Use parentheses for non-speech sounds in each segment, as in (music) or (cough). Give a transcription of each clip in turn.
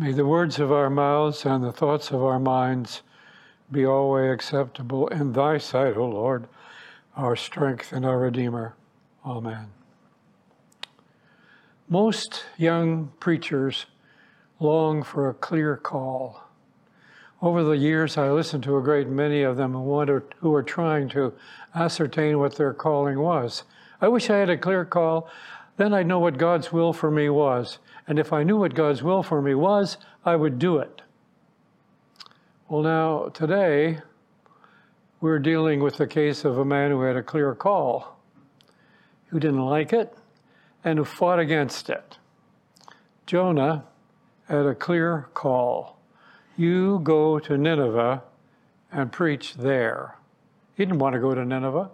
May the words of our mouths and the thoughts of our minds be always acceptable in thy sight, O Lord, our strength and our Redeemer. Amen. Most young preachers long for a clear call. Over the years, I listened to a great many of them who were trying to ascertain what their calling was. I wish I had a clear call, then I'd know what God's will for me was. And if I knew what God's will for me was, I would do it. Well, now, today, we're dealing with the case of a man who had a clear call, who didn't like it, and who fought against it. Jonah had a clear call. You go to Nineveh and preach there. He didn't want to go to Nineveh.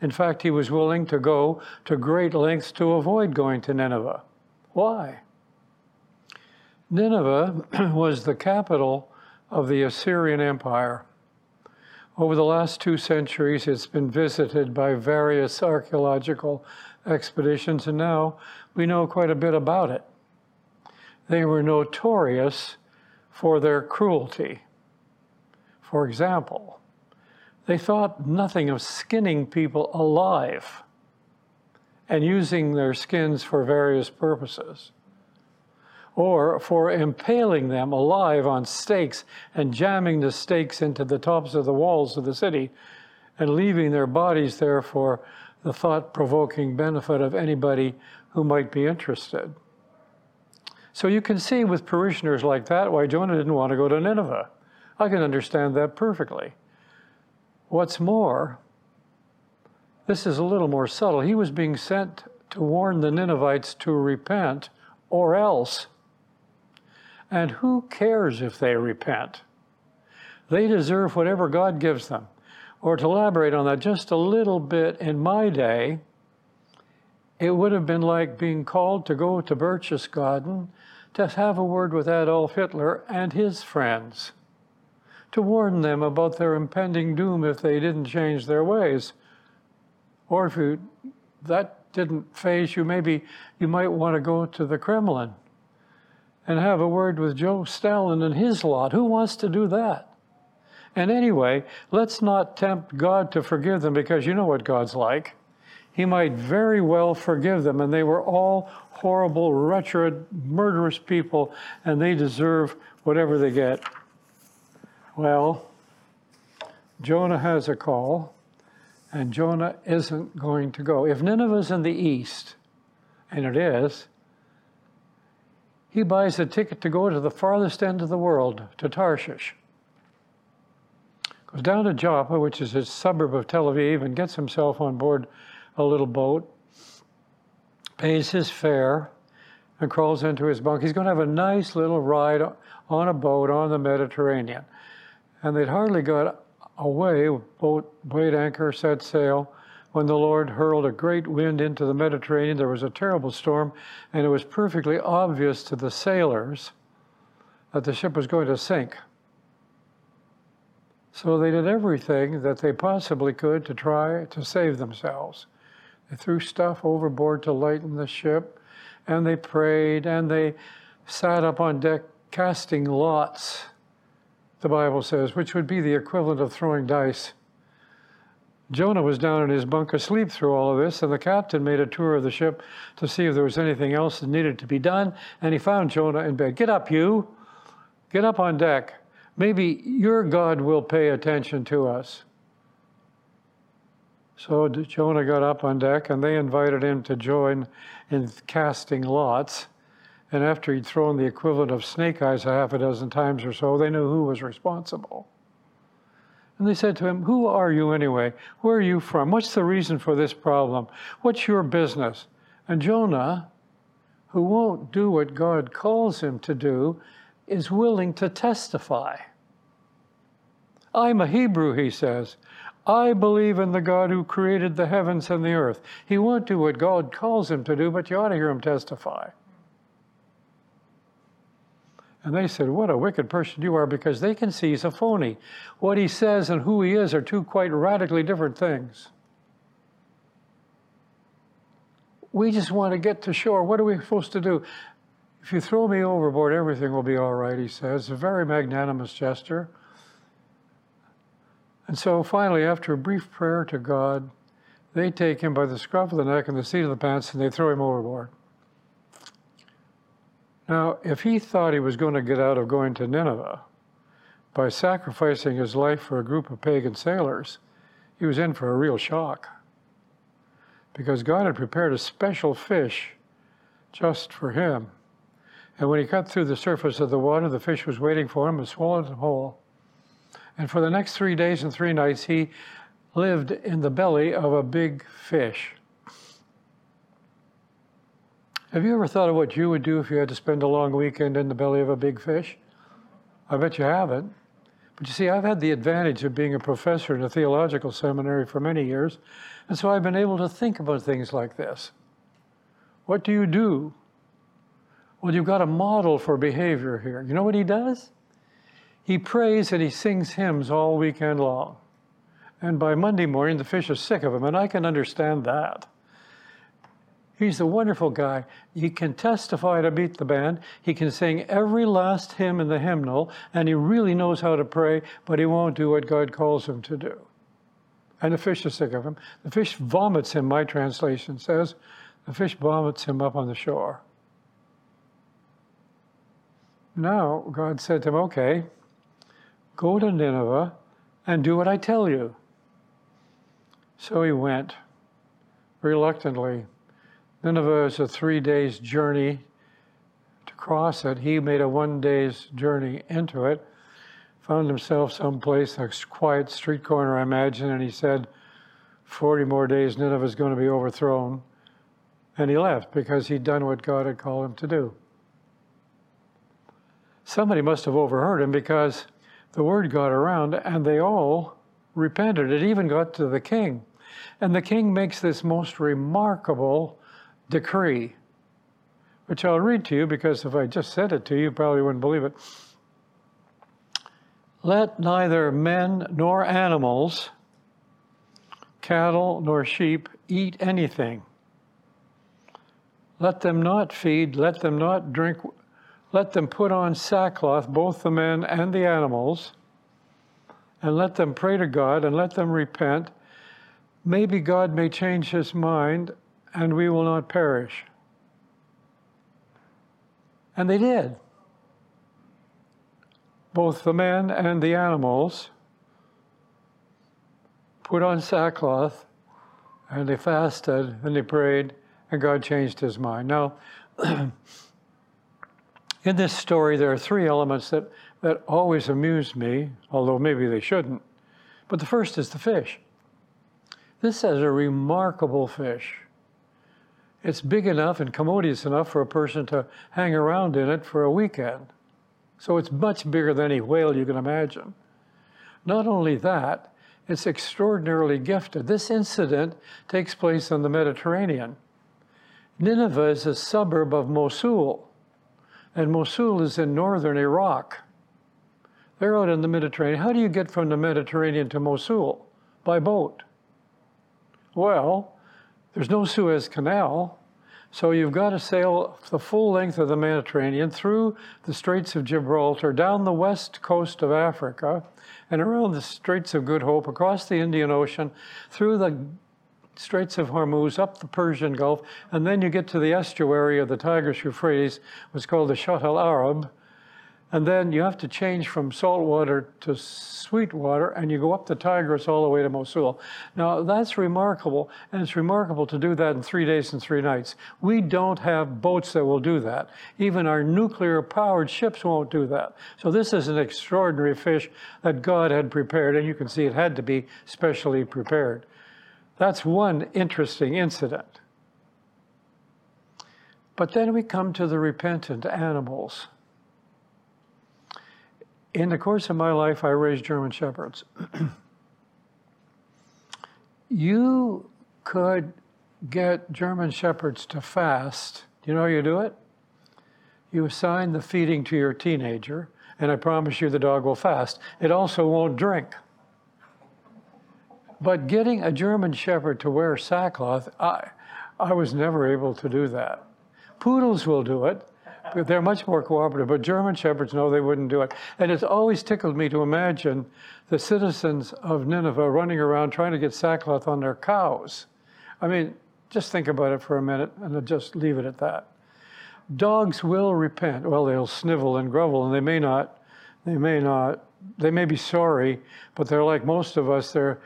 In fact, he was willing to go to great lengths to avoid going to Nineveh. Why? Nineveh (clears throat) was the capital of the Assyrian Empire. Over the last two centuries, it's been visited by various archaeological expeditions, and now we know quite a bit about it. They were notorious for their cruelty. For example, they thought nothing of skinning people alive and using their skins for various purposes or for impaling them alive on stakes and jamming the stakes into the tops of the walls of the city and leaving their bodies there for the thought provoking benefit of anybody who might be interested. So you can see with parishioners like that why Jonah didn't want to go to Nineveh. I can understand that perfectly. What's more, this is a little more subtle. He was being sent to warn the Ninevites to repent or else. And who cares if they repent? They deserve whatever God gives them. Or to elaborate on that just a little bit, in my day, it would have been like being called to go to Berchtesgaden to have a word with Adolf Hitler and his friends, to warn them about their impending doom if they didn't change their ways. Or if you, that didn't faze you, maybe you might want to go to the Kremlin and have a word with Joe Stalin and his lot. Who wants to do that? And anyway, let's not tempt God to forgive them because you know what God's like. He might very well forgive them, and they were all horrible, wretched, murderous people, and they deserve whatever they get. Well, Jonah has a call, and Jonah isn't going to go. If Nineveh's in the east, and it is, he buys a ticket to go to the farthest end of the world, to Tarshish. Goes down to Joppa, which is a suburb of Tel Aviv, and gets himself on board a little boat, pays his fare, and crawls into his bunk. He's going to have a nice little ride on a boat on the Mediterranean. And they'd hardly got away, boat weighed anchor, set sail, when the Lord hurled a great wind into the Mediterranean. There was a terrible storm, and it was perfectly obvious to the sailors that the ship was going to sink. So they did everything that they possibly could to try to save themselves. They threw stuff overboard to lighten the ship, and they prayed, and they sat up on deck casting lots, the Bible says, which would be the equivalent of throwing dice. Jonah was down in his bunk asleep through all of this, and the captain made a tour of the ship to see if there was anything else that needed to be done, and he found Jonah in bed. Get up, you! Get up on deck. Maybe your God will pay attention to us. So Jonah got up on deck, and they invited him to join in casting lots. And after he'd thrown the equivalent of snake eyes a half a dozen times or so, they knew who was responsible. And they said to him, Who are you anyway? Where are you from? What's the reason for this problem? What's your business? And Jonah, who won't do what God calls him to do, is willing to testify. I'm a Hebrew, he says. I believe in the God who created the heavens and the earth. He won't do what God calls him to do, but you ought to hear him testify. And they said, What a wicked person you are, because they can see he's a phony. What he says and who he is are two quite radically different things. We just want to get to shore. What are we supposed to do? If you throw me overboard, everything will be all right, he says. A very magnanimous gesture. And so finally, after a brief prayer to God, they take him by the scruff of the neck and the seat of the pants and they throw him overboard. Now, if he thought he was going to get out of going to Nineveh by sacrificing his life for a group of pagan sailors, he was in for a real shock. Because God had prepared a special fish just for him. And when he cut through the surface of the water, the fish was waiting for him and swallowed him whole. And for the next three days and three nights, he lived in the belly of a big fish. Have you ever thought of what you would do if you had to spend a long weekend in the belly of a big fish? I bet you haven't. But you see, I've had the advantage of being a professor in a theological seminary for many years, and so I've been able to think about things like this. What do you do? Well, you've got a model for behavior here. You know what he does? He prays and he sings hymns all weekend long. And by Monday morning, the fish is sick of him, and I can understand that. He's a wonderful guy. He can testify to beat the band. He can sing every last hymn in the hymnal, and he really knows how to pray, but he won't do what God calls him to do. And the fish is sick of him. The fish vomits him, my translation says. The fish vomits him up on the shore. Now, God said to him, Okay, go to Nineveh and do what I tell you. So he went reluctantly Nineveh is a three days journey to cross it. He made a one day's journey into it, found himself someplace, a quiet street corner, I imagine, and he said, 40 more days, Nineveh is going to be overthrown. And he left because he'd done what God had called him to do. Somebody must have overheard him because the word got around and they all repented. It even got to the king. And the king makes this most remarkable decree, which I'll read to you because if I just said it to you, you probably wouldn't believe it. Let neither men nor animals, cattle nor sheep, eat anything. Let them not feed, let them not drink, let them put on sackcloth, both the men and the animals, and let them pray to God and let them repent. Maybe God may change his mind and we will not perish. And they did. Both the men and the animals put on sackcloth and they fasted and they prayed, and God changed his mind. Now, (clears throat) in this story, there are three elements that, that always amuse me, although maybe they shouldn't. But the first is the fish. This is a remarkable fish. It's big enough and commodious enough for a person to hang around in it for a weekend. So it's much bigger than any whale you can imagine. Not only that, it's extraordinarily gifted. This incident takes place in the Mediterranean. Nineveh is a suburb of Mosul, and Mosul is in northern Iraq. They're out in the Mediterranean. How do you get from the Mediterranean to Mosul? By boat. Well, there's no Suez Canal, so you've got to sail the full length of the Mediterranean through the Straits of Gibraltar, down the west coast of Africa, and around the Straits of Good Hope, across the Indian Ocean, through the Straits of Hormuz, up the Persian Gulf, and then you get to the estuary of the Tigris Euphrates, what's called the Shatt al Arab, and then you have to change from salt water to sweet water, and you go up the Tigris all the way to Mosul. Now, that's remarkable, and it's remarkable to do that in three days and three nights. We don't have boats that will do that. Even our nuclear powered ships won't do that. So, this is an extraordinary fish that God had prepared, and you can see it had to be specially prepared. That's one interesting incident. But then we come to the repentant animals in the course of my life, I raised German Shepherds. (clears throat) you could get German Shepherds to fast. You know how you do it? You assign the feeding to your teenager, and I promise you the dog will fast. It also won't drink. But getting a German Shepherd to wear sackcloth, I, I was never able to do that. Poodles will do it, They're much more cooperative, but German Shepherds, no, they wouldn't do it. And it's always tickled me to imagine the citizens of Nineveh running around trying to get sackcloth on their cows. I mean, just think about it for a minute and just leave it at that. Dogs will repent. Well, they'll snivel and grovel, and they may not, they may not, they may be sorry, but they're like most of us, they're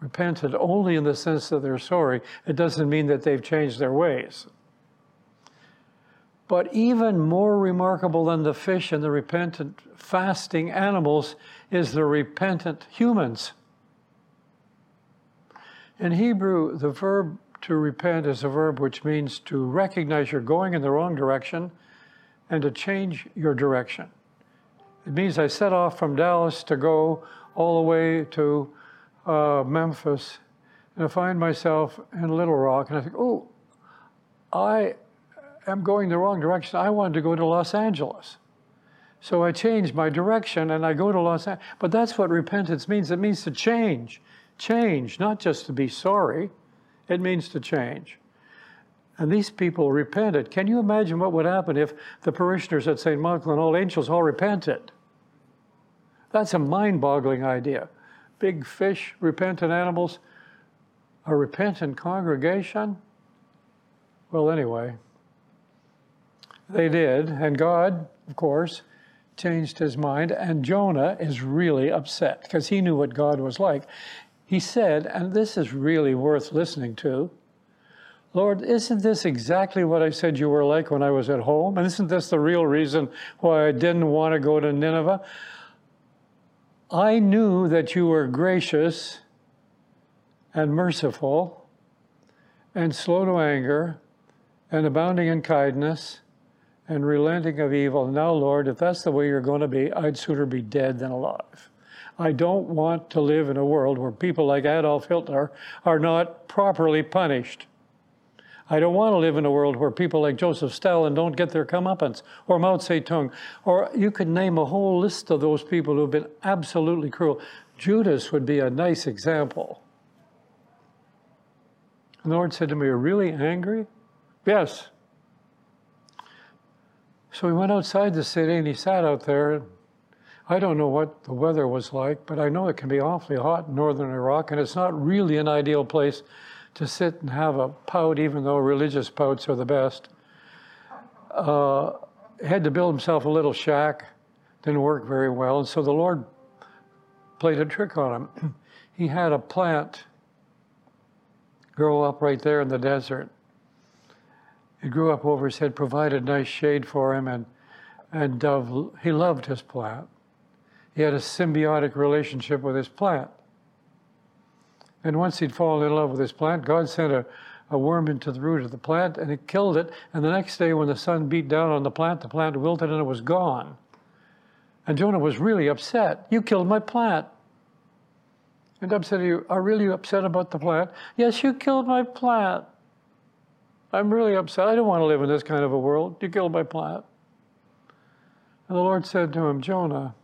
repentant only in the sense that they're sorry. It doesn't mean that they've changed their ways. But even more remarkable than the fish and the repentant fasting animals is the repentant humans. In Hebrew, the verb to repent is a verb which means to recognize you're going in the wrong direction and to change your direction. It means I set off from Dallas to go all the way to uh, Memphis, and I find myself in Little Rock, and I think, oh, I am going the wrong direction. I wanted to go to Los Angeles. So I change my direction and I go to Los Angeles. But that's what repentance means. It means to change. Change, not just to be sorry. It means to change. And these people repented. Can you imagine what would happen if the parishioners at St. Michael and all angels all repented? That's a mind boggling idea. Big fish, repentant animals, a repentant congregation. Well, anyway, they did. And God, of course, changed his mind. And Jonah is really upset because he knew what God was like. He said, and this is really worth listening to Lord, isn't this exactly what I said you were like when I was at home? And isn't this the real reason why I didn't want to go to Nineveh? I knew that you were gracious and merciful and slow to anger and abounding in kindness and relenting of evil. Now, Lord, if that's the way you're going to be, I'd sooner be dead than alive. I don't want to live in a world where people like Adolf Hitler are not properly punished. I don't want to live in a world where people like Joseph Stalin don't get their comeuppance, or Mao Zedong, or you could name a whole list of those people who've been absolutely cruel. Judas would be a nice example. And the Lord said to me, Are you really angry? Yes. So he went outside the city and he sat out there. I don't know what the weather was like, but I know it can be awfully hot in northern Iraq, and it's not really an ideal place to sit and have a pout, even though religious pouts are the best. Uh, had to build himself a little shack, didn't work very well, and so the Lord played a trick on him. (clears throat) he had a plant grow up right there in the desert. It grew up over his head, provided nice shade for him, and, and uh, he loved his plant. He had a symbiotic relationship with his plant. And once he'd fallen in love with his plant, God sent a, a worm into the root of the plant and it killed it. And the next day, when the sun beat down on the plant, the plant wilted and it was gone. And Jonah was really upset. You killed my plant. And God said, You are really upset about the plant? Yes, you killed my plant. I'm really upset. I don't want to live in this kind of a world. You killed my plant. And the Lord said to him, Jonah,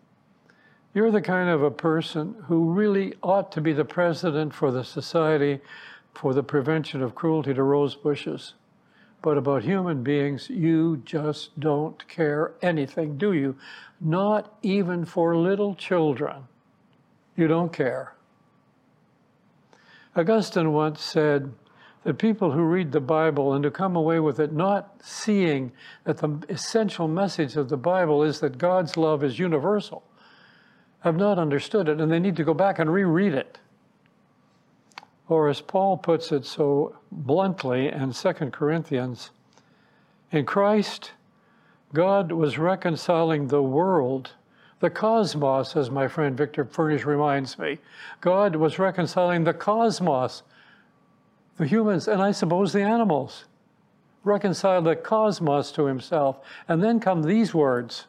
you're the kind of a person who really ought to be the president for the Society for the Prevention of Cruelty to Rose Bushes. But about human beings, you just don't care anything, do you? Not even for little children. You don't care. Augustine once said, that people who read the Bible and who come away with it not seeing that the essential message of the Bible is that God's love is universal have not understood it and they need to go back and reread it. Or as Paul puts it so bluntly in 2 Corinthians, in Christ, God was reconciling the world, the cosmos, as my friend Victor Furnish reminds me. God was reconciling the cosmos the humans, and I suppose the animals. Reconcile the cosmos to himself. And then come these words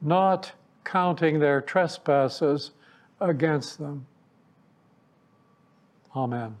not counting their trespasses against them. Amen.